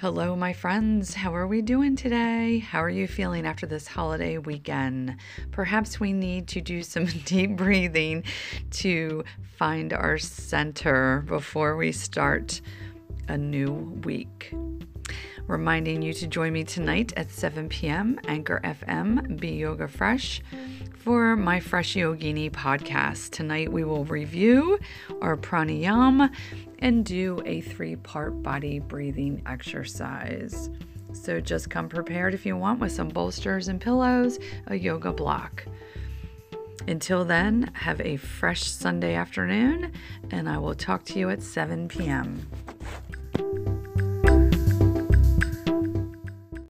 Hello, my friends. How are we doing today? How are you feeling after this holiday weekend? Perhaps we need to do some deep breathing to find our center before we start a new week. Reminding you to join me tonight at 7 p.m. Anchor FM, Be Yoga Fresh for my Fresh Yogini podcast. Tonight we will review our pranayama and do a three part body breathing exercise. So just come prepared if you want with some bolsters and pillows, a yoga block. Until then, have a fresh Sunday afternoon, and I will talk to you at 7 p.m.